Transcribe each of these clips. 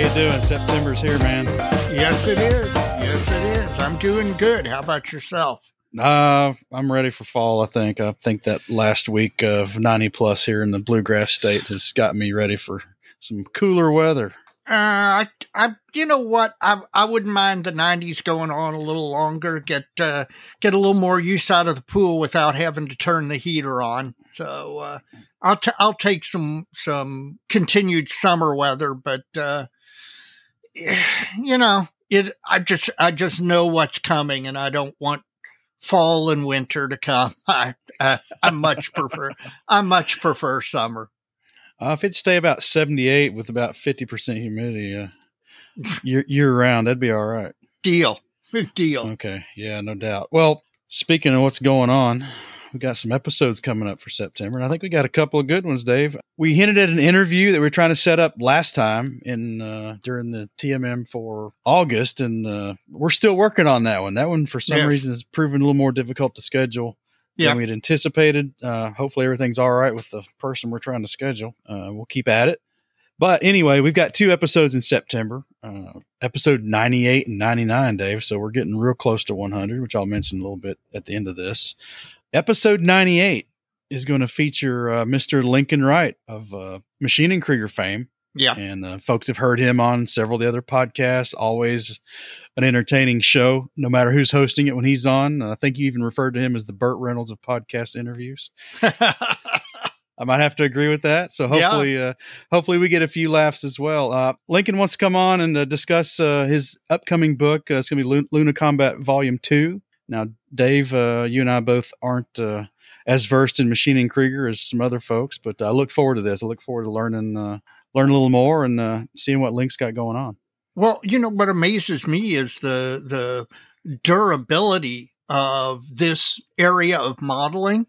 you doing? September's here, man. Yes, it is. Yes, it is. I'm doing good. How about yourself? Uh, I'm ready for fall. I think. I think that last week of 90 plus here in the bluegrass state has got me ready for some cooler weather. Uh, I, I, you know what? I, I wouldn't mind the '90s going on a little longer. Get, uh, get a little more use out of the pool without having to turn the heater on. So, uh, I'll, t- I'll take some, some continued summer weather, but, uh, you know, it, I just, I just know what's coming, and I don't want fall and winter to come. I, I, I much prefer, I much prefer summer. Uh, if it stay about 78 with about 50% humidity uh, year, year round, that'd be all right. Deal. Deal. Okay. Yeah, no doubt. Well, speaking of what's going on, we got some episodes coming up for September, and I think we got a couple of good ones, Dave. We hinted at an interview that we are trying to set up last time in uh, during the TMM for August, and uh, we're still working on that one. That one, for some Yes. reason, has proven a little more difficult to schedule Yeah. than we had anticipated. Uh, hopefully, everything's all right with the person we're trying to schedule. Uh, we'll keep at it. But anyway, we've got two episodes in September, uh, episode 98 and 99, Dave. So we're getting real close to 100, which I'll mention a little bit at the end of this. Episode 98 is going to feature uh, Mr. Lincoln Wright of uh, Maschinen Krieger fame. Yeah. And uh, folks have heard him on several of the other podcasts. Always an entertaining show, no matter who's hosting it when he's on. I think you even referred to him as the Burt Reynolds of podcast interviews. I might have to agree with that. So Yeah. hopefully, uh, hopefully we get a few laughs as well. Uh, Lincoln wants to come on and uh, discuss uh, his upcoming book. Uh, it's going to be Lu- Luna Combat Volume Two. Now, Dave, uh, you and I both aren't uh, as versed in Maschinen Krieger as some other folks, but I look forward to this. I look forward to learning, uh, learn a little more and uh, seeing what Link's got going on. Well, you know what amazes me is the the durability of this area of modeling.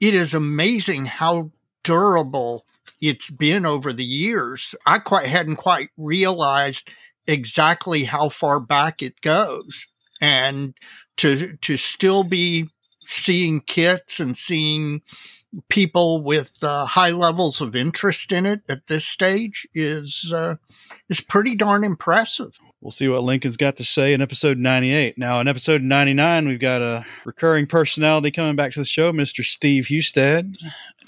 It is amazing how durable it's been over the years. I quite hadn't quite realized exactly how far back it goes, and to to still be seeing kits and seeing people with uh, high levels of interest in it at this stage is uh, is pretty darn impressive. We'll see what Lincoln's got to say in episode 98. Now, in episode 99, we've got a recurring personality coming back to the show, Mr. Steve Hustad.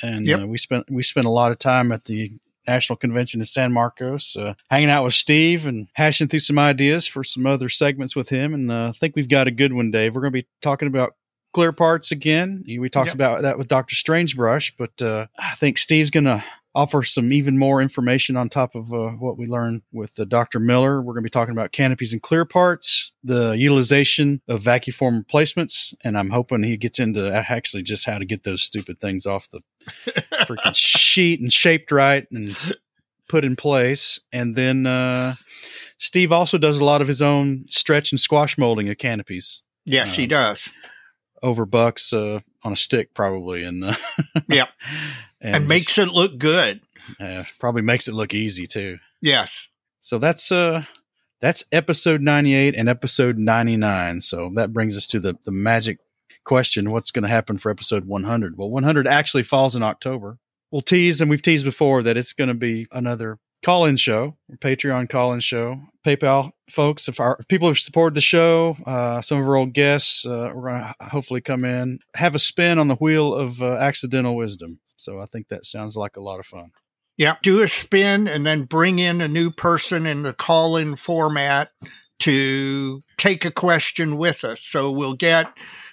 And Yep. uh, we spent we spent a lot of time at the National Convention in San Marcos, uh, hanging out with Steve and hashing through some ideas for some other segments with him. And uh, I think we've got a good one, Dave. We're going to be talking about clear parts again. We talked Yep. about that with Dr. Strangebrush, but uh, I think Steve's going to offer some even more information on top of uh, what we learned with uh, Dr. Miller. We're going to be talking about canopies and clear parts, the utilization of vacuform replacements, and I'm hoping he gets into actually just how to get those stupid things off the freaking sheet and shaped right and put in place. And then uh, Steve also does a lot of his own stretch and squash molding of canopies Yes, he Um, does. Over bucks uh, on a stick, probably, and uh, Yep. and, And makes it look good. uh, probably makes it look easy too. Yes. So that's uh that's episode 98 and episode 99. So that brings us to the the magic question, what's going to happen for episode 100? Well, 100 actually falls in October. We'll tease and we've teased before that it's going to be another call-in show, Patreon call-in show. PayPal folks, if our if people have supported the show, uh, some of our old guests, uh, we're going to hopefully come in, have a spin on the wheel of uh, accidental wisdom. So I think that sounds like a lot of fun. Yeah. Do a spin and then bring in a new person in the call in format to take a question with us. So we'll get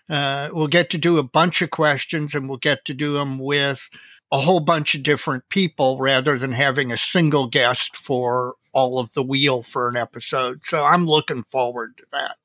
uh, we'll get to do a bunch of questions and we'll get to do them with a whole bunch of different people rather than having a single guest for all of the wheel for an episode. So I'm looking forward to that.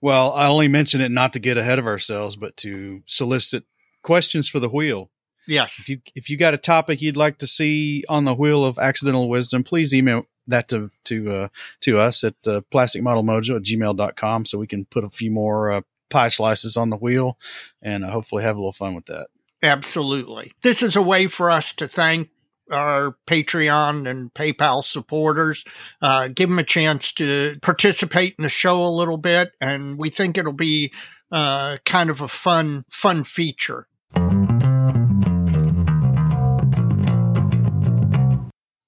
Well, I only mention it not to get ahead of ourselves, but to solicit questions for the wheel. Yes. If you if you got a topic you'd like to see on the wheel of accidental wisdom, please email that to to uh, to us at uh, plasticmodelmojo at gmail.com so we can put a few more uh, pie slices on the wheel and uh, hopefully have a little fun with that. Absolutely. This is a way for us to thank our Patreon and PayPal supporters. Uh, give them a chance to participate in the show a little bit, and we think it'll be uh, kind of a fun, fun feature.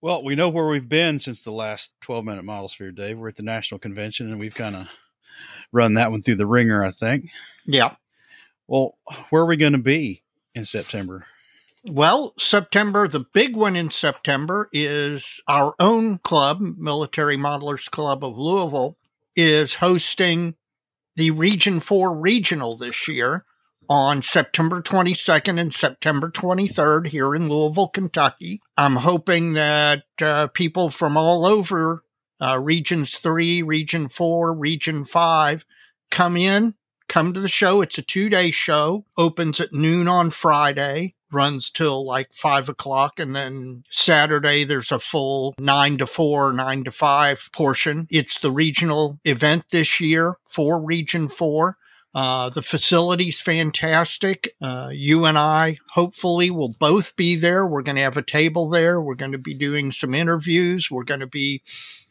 Well, we know where we've been since the last 12 minute model sphere, Dave. We're at the national convention and we've kind of run that one through the wringer, I think. Yeah. Well, where are we going to be in September? Well, September, the big one in September is our own club, Military Modelers Club of Louisville, is hosting the Region 4 Regional this year on September 22nd and September 23rd here in Louisville, Kentucky. I'm hoping that uh, people from all over uh, Regions 3, Region 4, Region 5 come in, come to the show. It's a two day show, opens at noon on Friday. Runs till like five o'clock, and then Saturday there's a full nine to four, nine to five portion. It's the regional event this year for Region 4. Uh, the facility's fantastic. Uh, you and I hopefully will both be there. We're going to have a table there. We're going to be doing some interviews. We're going to be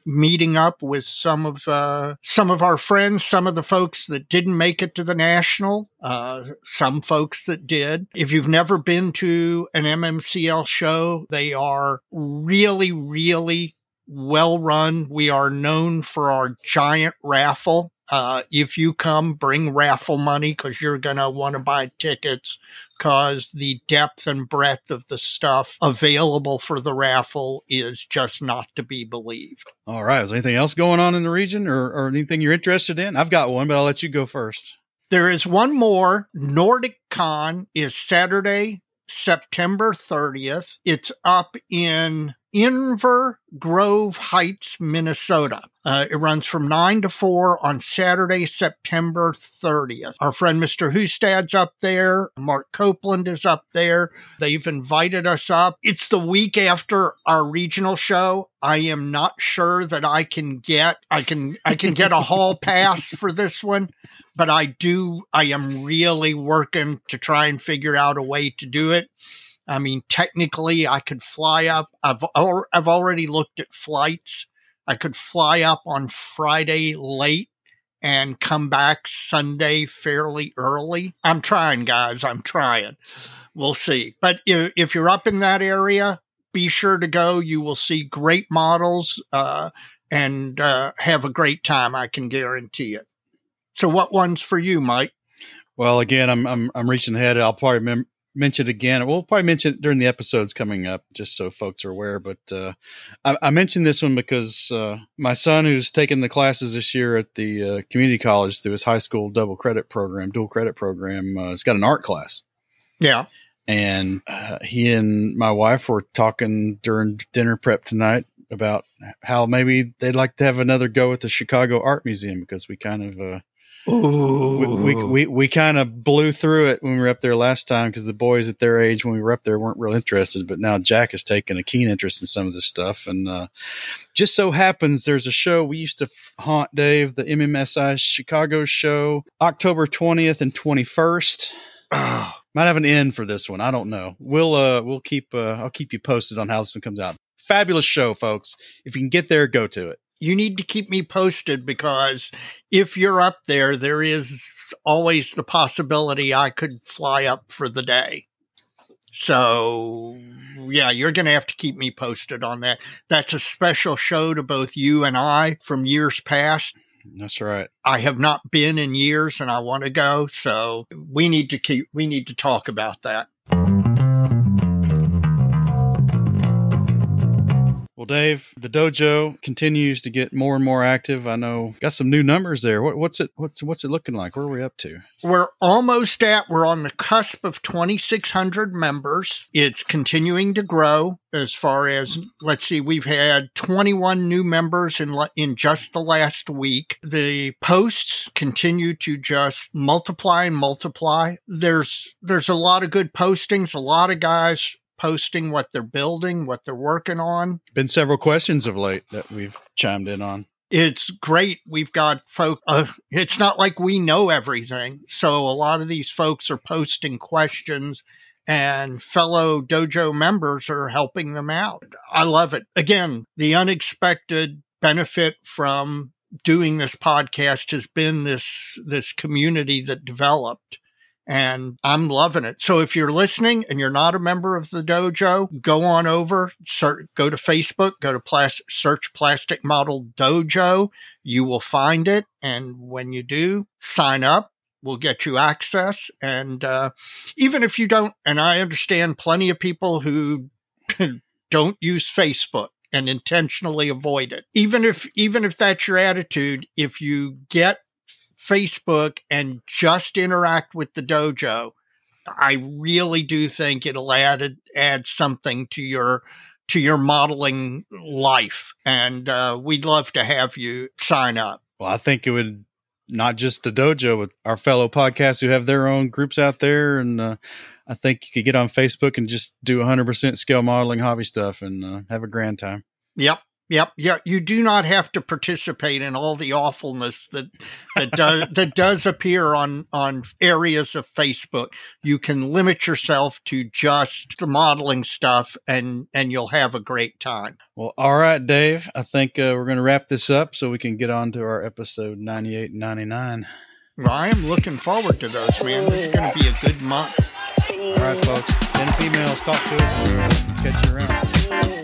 meeting up with some of uh, some of our friends, some of the folks that didn't make it to the national, uh, some folks that did. If you've never been to an MMCL show, they are really, really well run. We are known for our giant raffle. Uh, if you come, bring raffle money because you're going to want to buy tickets because the depth and breadth of the stuff available for the raffle is just not to be believed. All right. Is there anything else going on in the region or, or anything you're interested in? I've got one, but I'll let you go first. There is one more. Nordic Con is Saturday, September 30th. It's up in Inver Grove Heights, Minnesota. Uh, it runs from 9 to 4 on Saturday, September 30th. Our friend Mr. Hustad's up there. Mark Copeland is up there. They've invited us up. It's the week after our regional show. I am not sure that I can get I can I can get a hall pass for this one, but I do I am really working to try and figure out a way to do it. I mean, technically, I could fly up. I've I've already looked at flights. I could fly up on Friday late and come back Sunday fairly early. I'm trying, guys. I'm trying. We'll see. But if, if you're up in that area, be sure to go. You will see great models uh, and uh, have a great time. I can guarantee it. So, what one's for you, Mike? Well, again, I'm I'm I'm reaching ahead. I'll probably mem- mention it again. We'll probably mention it during the episodes coming up, just so folks are aware. But uh, I, I, mentioned this one because uh, my son, who's taking the classes this year at the uh, community college through his high school double credit program, dual credit program, uh, has got an art class. Yeah. And uh, he and my wife were talking during dinner prep tonight about how maybe they'd like to have another go at the Chicago Art Museum because we kind of we we, we, we kind of blew through it when we were up there last time because the boys at their age when we were up there weren't real interested. But now Jack has taken a keen interest in some of this stuff, and uh, just so happens there's a show we used to haunt Dave, the MMSI Chicago show, October twentieth and twenty first. Might have an end for this one. I don't know. We'll uh we'll keep uh I'll keep you posted on how this one comes out. Fabulous show, folks. If you can get there, go to it you need to keep me posted because if you're up there, there is always the possibility I could fly up for the day. So, yeah, you're going to have to keep me posted on that. That's a special show to both you and I from years past. That's right. I have not been in years and I want to go. So, we need to keep, we need to talk about that. Dave, the dojo continues to get more and more active. I know got some new numbers there. What, what's it? What's what's it looking like? Where are we up to? We're almost at. We're on the cusp of 2,600 members. It's continuing to grow. As far as let's see, we've had 21 new members in in just the last week. The posts continue to just multiply and multiply. There's there's a lot of good postings. A lot of guys posting what they're building, what they're working on. Been several questions of late that we've chimed in on. It's great. We've got folk. Uh, it's not like we know everything. So a lot of these folks are posting questions and fellow dojo members are helping them out. I love it. Again, the unexpected benefit from doing this podcast has been this this community that developed and I'm loving it. So if you're listening and you're not a member of the dojo, go on over, search, go to Facebook, go to plas- search Plastic Model Dojo. You will find it. And when you do, sign up. We'll get you access. And uh, even if you don't, and I understand plenty of people who don't use Facebook and intentionally avoid it. Even if even if that's your attitude, if you get Facebook and just interact with the dojo, I really do think it'll add add something to your to your modeling life, and uh, we'd love to have you sign up. Well, I think it would not just the dojo with our fellow podcasts who have their own groups out there, and uh, I think you could get on Facebook and just do 100% scale modeling hobby stuff and uh, have a grand time. Yep. Yep, yeah, you do not have to participate in all the awfulness that that does that does appear on on areas of Facebook. You can limit yourself to just the modeling stuff, and and you'll have a great time. Well, all right, Dave. I think uh, we're going to wrap this up so we can get on to our episode ninety eight and ninety nine. Well, I am looking forward to those, man. This is going to be a good month. All right, folks. Send us emails, talk to us, catch you around.